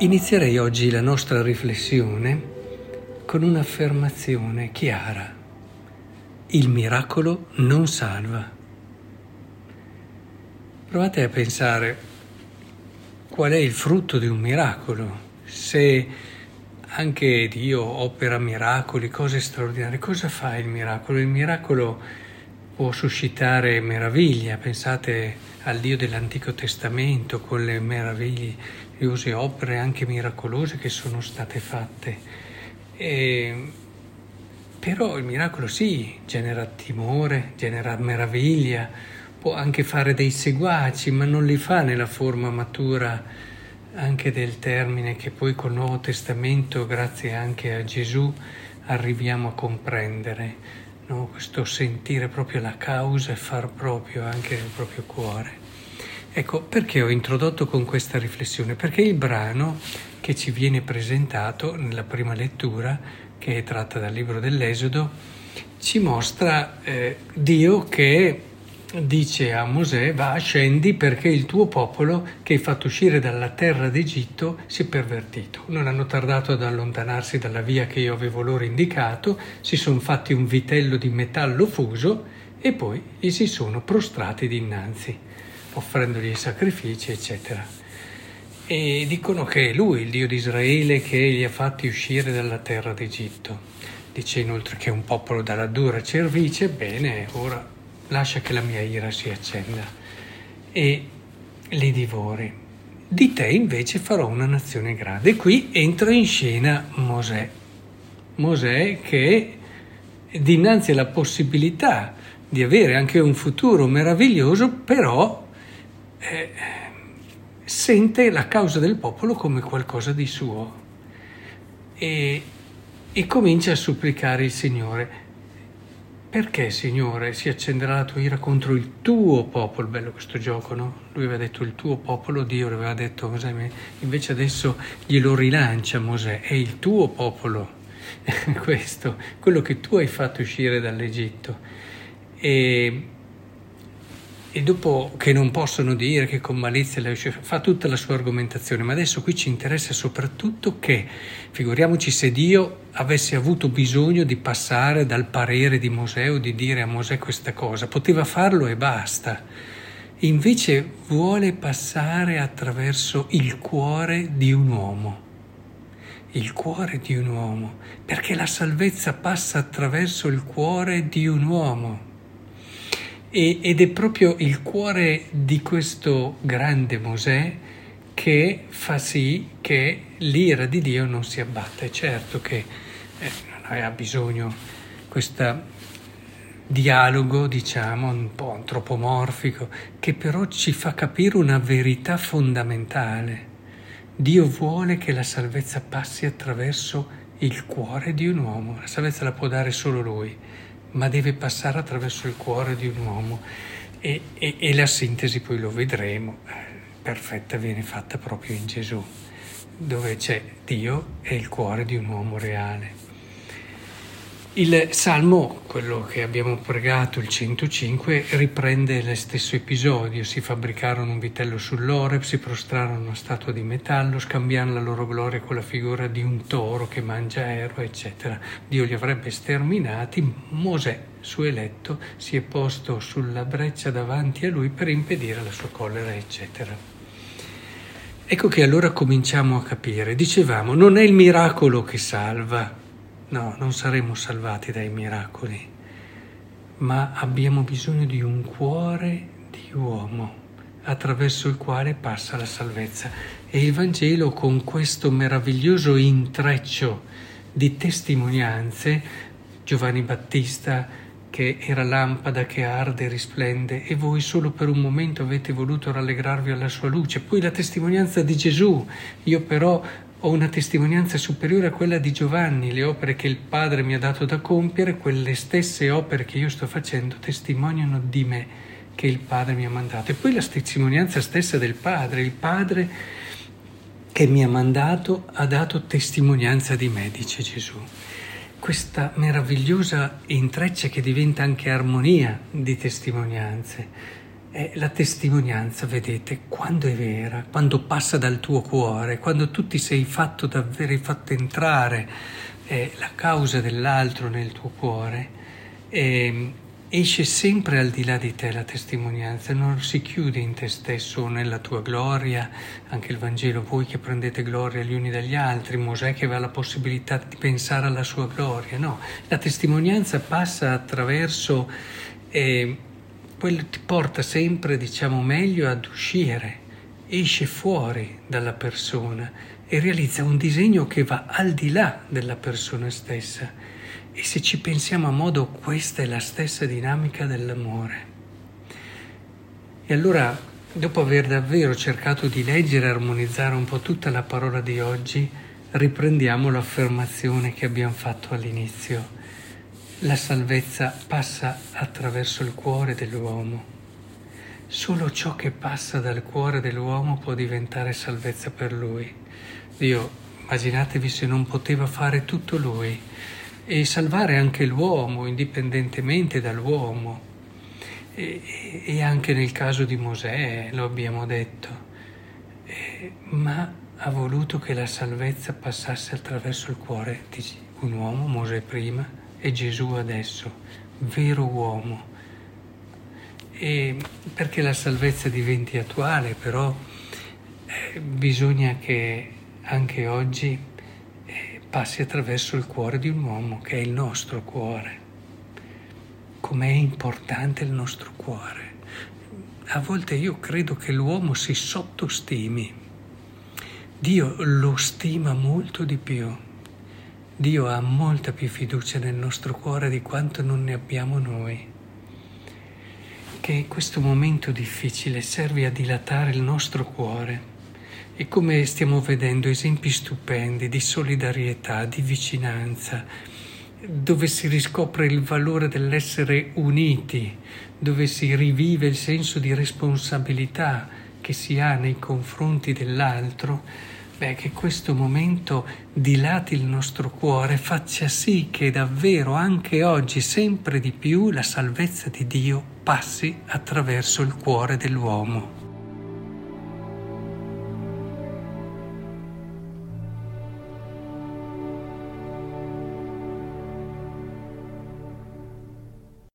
Inizierei oggi la nostra riflessione con un'affermazione chiara. Il miracolo non salva. Provate a pensare qual è il frutto di un miracolo. Se anche Dio opera miracoli, cose straordinarie, cosa fa il miracolo? Il miracolo può suscitare meraviglia, pensate al Dio dell'Antico Testamento con le meravigliose opere anche miracolose che sono state fatte. E, però il miracolo sì, genera timore, genera meraviglia, può anche fare dei seguaci, ma non li fa nella forma matura anche del termine che poi col Nuovo Testamento, grazie anche a Gesù, arriviamo a comprendere no? questo sentire proprio la causa e far proprio anche nel proprio cuore. Ecco, perché ho introdotto con questa riflessione? Perché il brano che ci viene presentato nella prima lettura, che è tratta dal libro dell'Esodo, ci mostra eh, Dio che dice a Mosè va scendi perché il tuo popolo che hai fatto uscire dalla terra d'Egitto si è pervertito. Non hanno tardato ad allontanarsi dalla via che io avevo loro indicato, si sono fatti un vitello di metallo fuso e poi gli si sono prostrati dinanzi, offrendogli sacrifici, eccetera. E dicono che è lui, il Dio di Israele, che li ha fatti uscire dalla terra d'Egitto. Dice inoltre che è un popolo dalla dura cervice, bene, ora lascia che la mia ira si accenda e li divori. Di te invece farò una nazione grande. E qui entra in scena Mosè. Mosè che dinanzi alla possibilità di avere anche un futuro meraviglioso, però eh, sente la causa del popolo come qualcosa di suo e, e comincia a supplicare il Signore perché, Signore, si accenderà la tua ira contro il tuo popolo? Bello questo gioco, no? Lui aveva detto il tuo popolo, Dio aveva detto Mosè, invece adesso glielo rilancia Mosè, è il tuo popolo, questo, quello che tu hai fatto uscire dall'Egitto. E e dopo che non possono dire che con malizia fa tutta la sua argomentazione, ma adesso qui ci interessa soprattutto che, figuriamoci se Dio avesse avuto bisogno di passare dal parere di Mosè o di dire a Mosè questa cosa, poteva farlo e basta. Invece vuole passare attraverso il cuore di un uomo. Il cuore di un uomo, perché la salvezza passa attraverso il cuore di un uomo. E, ed è proprio il cuore di questo grande Mosè che fa sì che l'ira di Dio non si abbatta. È certo che eh, ha bisogno questo dialogo, diciamo, un po' antropomorfico, che però ci fa capire una verità fondamentale. Dio vuole che la salvezza passi attraverso il cuore di un uomo, la salvezza la può dare solo Lui ma deve passare attraverso il cuore di un uomo e, e, e la sintesi poi lo vedremo, eh, perfetta viene fatta proprio in Gesù, dove c'è Dio e il cuore di un uomo reale. Il Salmo, quello che abbiamo pregato, il 105, riprende lo stesso episodio. Si fabbricarono un vitello sull'Oreb, si prostrarono una statua di metallo, scambiarono la loro gloria con la figura di un toro che mangia erba, eccetera. Dio li avrebbe sterminati. Mosè, suo eletto, si è posto sulla breccia davanti a lui per impedire la sua collera, eccetera. Ecco che allora cominciamo a capire. Dicevamo, non è il miracolo che salva, No, non saremo salvati dai miracoli, ma abbiamo bisogno di un cuore di uomo attraverso il quale passa la salvezza. E il Vangelo con questo meraviglioso intreccio di testimonianze, Giovanni Battista che era lampada che arde e risplende e voi solo per un momento avete voluto rallegrarvi alla sua luce, poi la testimonianza di Gesù, io però ho una testimonianza superiore a quella di Giovanni, le opere che il Padre mi ha dato da compiere, quelle stesse opere che io sto facendo testimoniano di me che il Padre mi ha mandato. E poi la testimonianza stessa del Padre, il Padre che mi ha mandato ha dato testimonianza di me, dice Gesù. Questa meravigliosa intreccia che diventa anche armonia di testimonianze è la testimonianza, vedete, quando è vera, quando passa dal tuo cuore, quando tu ti sei fatto davvero fatto entrare eh, la causa dell'altro nel tuo cuore, eh, esce sempre al di là di te la testimonianza, non si chiude in te stesso o nella tua gloria, anche il Vangelo, voi che prendete gloria gli uni dagli altri, Mosè che aveva la possibilità di pensare alla sua gloria, no, la testimonianza passa attraverso... Eh, quello ti porta sempre, diciamo meglio, ad uscire, esce fuori dalla persona e realizza un disegno che va al di là della persona stessa. E se ci pensiamo a modo, questa è la stessa dinamica dell'amore. E allora, dopo aver davvero cercato di leggere e armonizzare un po' tutta la parola di oggi, riprendiamo l'affermazione che abbiamo fatto all'inizio la salvezza passa attraverso il cuore dell'uomo. Solo ciò che passa dal cuore dell'uomo può diventare salvezza per lui. Dio, immaginatevi se non poteva fare tutto lui e salvare anche l'uomo, indipendentemente dall'uomo. E, e anche nel caso di Mosè, lo abbiamo detto. E, ma ha voluto che la salvezza passasse attraverso il cuore di un uomo, Mosè prima, e Gesù adesso, vero uomo. E perché la salvezza diventi attuale, però eh, bisogna che anche oggi eh, passi attraverso il cuore di un uomo, che è il nostro cuore. Com'è importante il nostro cuore. A volte io credo che l'uomo si sottostimi. Dio lo stima molto di più. Dio ha molta più fiducia nel nostro cuore di quanto non ne abbiamo noi. Che questo momento difficile serve a dilatare il nostro cuore e come stiamo vedendo esempi stupendi di solidarietà, di vicinanza, dove si riscopre il valore dell'essere uniti, dove si rivive il senso di responsabilità che si ha nei confronti dell'altro, beh, che questo momento dilati il nostro cuore, faccia sì che davvero anche oggi sempre di più la salvezza di Dio passi attraverso il cuore dell'uomo.